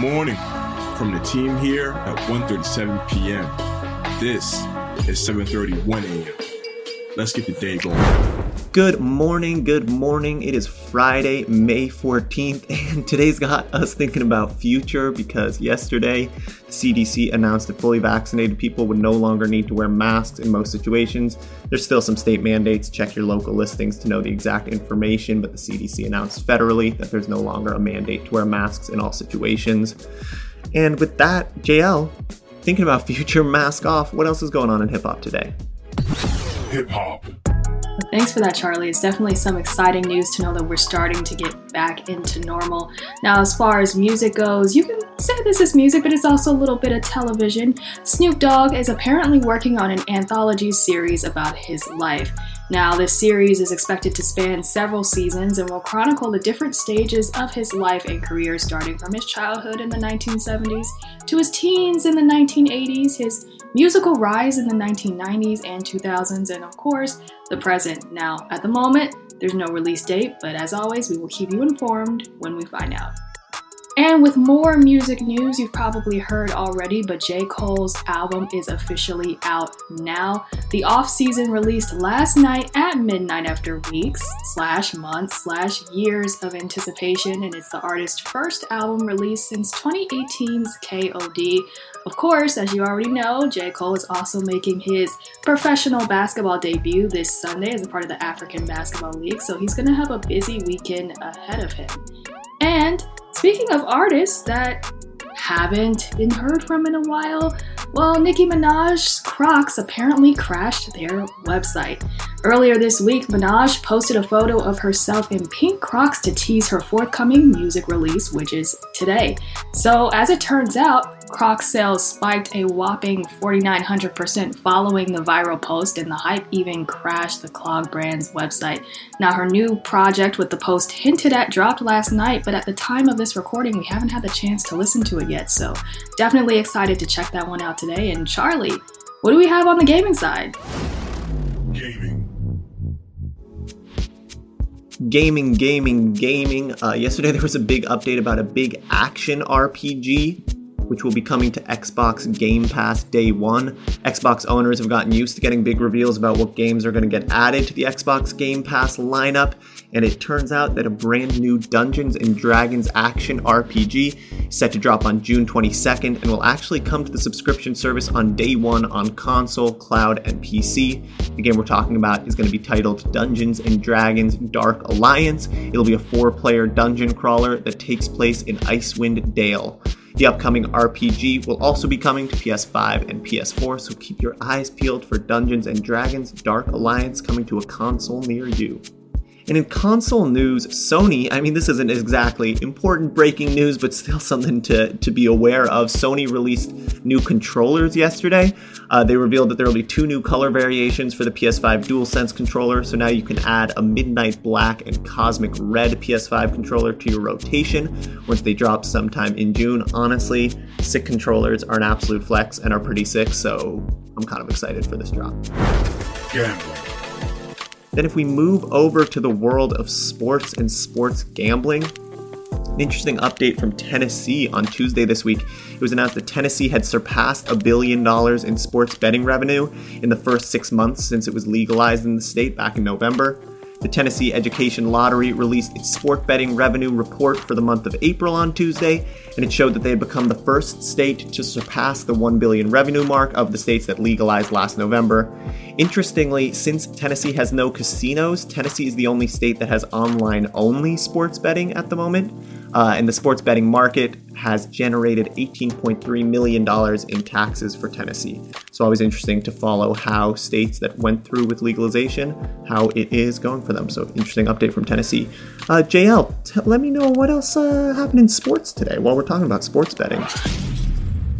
morning from the team here at 1:37 p.m. This is 7:31 a.m. Let's get the day going. Good morning, good morning. It is Friday, May 14th, and today's got us thinking about future because yesterday the CDC announced that fully vaccinated people would no longer need to wear masks in most situations. There's still some state mandates. Check your local listings to know the exact information, but the CDC announced federally that there's no longer a mandate to wear masks in all situations. And with that, JL, thinking about future mask off, what else is going on in hip hop today? Hip hop. Thanks for that, Charlie. It's definitely some exciting news to know that we're starting to get back into normal. Now, as far as music goes, you can say this is music, but it's also a little bit of television. Snoop Dogg is apparently working on an anthology series about his life. Now, this series is expected to span several seasons and will chronicle the different stages of his life and career, starting from his childhood in the 1970s to his teens in the 1980s, his musical rise in the 1990s and 2000s, and of course, the present. Now, at the moment, there's no release date, but as always, we will keep you informed when we find out. And with more music news, you've probably heard already, but J. Cole's album is officially out now. The off season released last night at midnight after weeks, slash months, slash years of anticipation, and it's the artist's first album released since 2018's KOD. Of course, as you already know, J. Cole is also making his professional basketball debut this Sunday as a part of the African Basketball League, so he's gonna have a busy weekend ahead of him. And Speaking of artists that haven't been heard from in a while, well, Nicki Minaj's Crocs apparently crashed their website. Earlier this week, Minaj posted a photo of herself in pink Crocs to tease her forthcoming music release, which is today. So, as it turns out, Crocs sales spiked a whopping 4,900% following the viral post, and the hype even crashed the clog brand's website. Now, her new project with the post hinted at dropped last night, but at the time of this recording, we haven't had the chance to listen to it yet, so definitely excited to check that one out today. And Charlie, what do we have on the gaming side? Gaming. Gaming, gaming, gaming. Uh, yesterday there was a big update about a big action RPG which will be coming to Xbox Game Pass day one. Xbox owners have gotten used to getting big reveals about what games are going to get added to the Xbox Game Pass lineup, and it turns out that a brand new Dungeons and Dragons action RPG is set to drop on June 22nd and will actually come to the subscription service on day one on console, cloud, and PC. The game we're talking about is going to be titled Dungeons and Dragons Dark Alliance. It'll be a four player dungeon crawler that takes place in Icewind Dale. The upcoming RPG will also be coming to PS5 and PS4, so keep your eyes peeled for Dungeons and Dragons Dark Alliance coming to a console near you. And in console news, Sony, I mean, this isn't exactly important breaking news, but still something to, to be aware of. Sony released new controllers yesterday. Uh, they revealed that there will be two new color variations for the PS5 DualSense controller, so now you can add a Midnight Black and Cosmic Red PS5 controller to your rotation once they drop sometime in June. Honestly, sick controllers are an absolute flex and are pretty sick, so I'm kind of excited for this drop. Gambling. Then, if we move over to the world of sports and sports gambling, an interesting update from Tennessee on Tuesday this week. It was announced that Tennessee had surpassed a billion dollars in sports betting revenue in the first six months since it was legalized in the state back in November. The Tennessee Education Lottery released its sport betting revenue report for the month of April on Tuesday, and it showed that they had become the first state to surpass the 1 billion revenue mark of the states that legalized last November. Interestingly, since Tennessee has no casinos, Tennessee is the only state that has online only sports betting at the moment. Uh, and the sports betting market has generated $18.3 million in taxes for Tennessee. So always interesting to follow how states that went through with legalization, how it is going for them. So interesting update from Tennessee. Uh, JL, t- let me know what else uh, happened in sports today while we're talking about sports betting.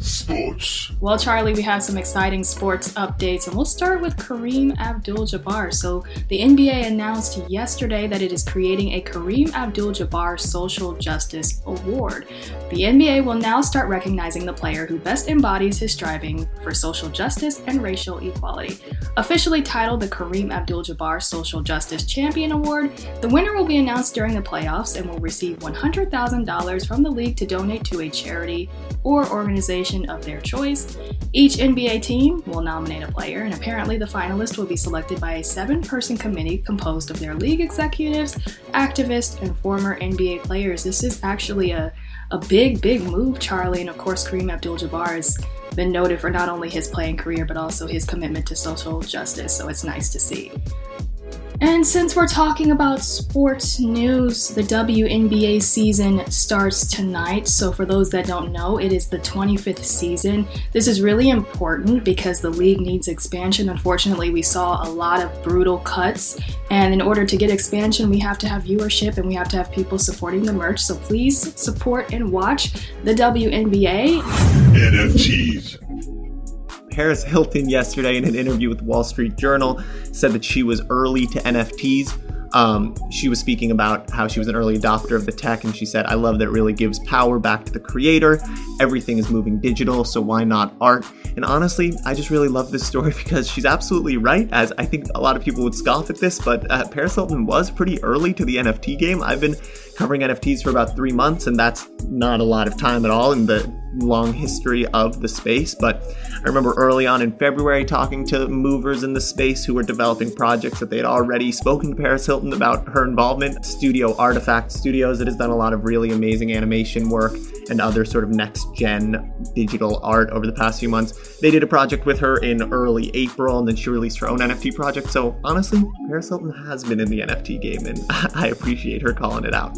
Sports. Well, Charlie, we have some exciting sports updates, and we'll start with Kareem Abdul Jabbar. So, the NBA announced yesterday that it is creating a Kareem Abdul Jabbar Social Justice Award. The NBA will now start recognizing the player who best embodies his striving for social justice and racial equality. Officially titled the Kareem Abdul Jabbar Social Justice Champion Award, the winner will be announced during the playoffs and will receive $100,000 from the league to donate to a charity or organization of their choice. Each NBA team will nominate a player, and apparently the finalist will be selected by a seven person committee composed of their league executives, activists, and former NBA players. This is actually a, a big, big move, Charlie, and of course, Kareem Abdul Jabbar has been noted for not only his playing career but also his commitment to social justice, so it's nice to see. And since we're talking about sports news, the WNBA season starts tonight. So, for those that don't know, it is the 25th season. This is really important because the league needs expansion. Unfortunately, we saw a lot of brutal cuts. And in order to get expansion, we have to have viewership and we have to have people supporting the merch. So, please support and watch the WNBA. NFTs. Paris Hilton yesterday in an interview with Wall Street Journal said that she was early to NFTs. Um, she was speaking about how she was an early adopter of the tech, and she said, I love that it really gives power back to the creator. Everything is moving digital, so why not art? And honestly, I just really love this story because she's absolutely right, as I think a lot of people would scoff at this, but uh, Paris Hilton was pretty early to the NFT game. I've been covering NFTs for about three months, and that's not a lot of time at all in the long history of the space. But I remember early on in February talking to movers in the space who were developing projects that they had already spoken to Paris Hilton about her involvement. Studio Artifact Studios that has done a lot of really amazing animation work and other sort of next gen digital art over the past few months. They did a project with her in early April, and then she released her own NFT project. So honestly, Paris Hilton has been in the NFT game, and I appreciate her calling it out.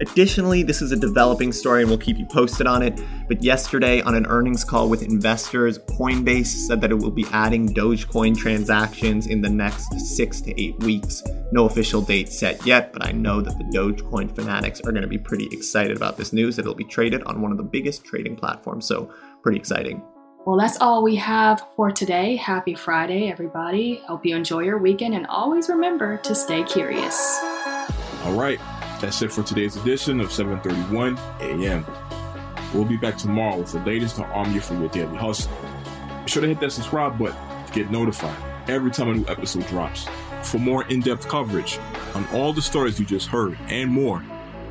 Additionally, this is a developing story and we'll keep you posted on it. But yesterday, on an earnings call with investors, Coinbase said that it will be adding Dogecoin transactions in the next six to eight weeks. No official date set yet, but I know that the Dogecoin fanatics are going to be pretty excited about this news that it'll be traded on one of the biggest trading platforms. So, pretty exciting. Well, that's all we have for today. Happy Friday, everybody. Hope you enjoy your weekend and always remember to stay curious. All right. That's it for today's edition of 7:31 a.m. We'll be back tomorrow with the latest to arm you for your daily hustle. Be sure to hit that subscribe button to get notified every time a new episode drops. For more in-depth coverage on all the stories you just heard and more,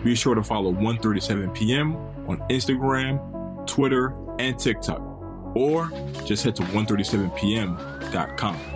be sure to follow 1:37 p.m. on Instagram, Twitter, and TikTok, or just head to 137pm.com.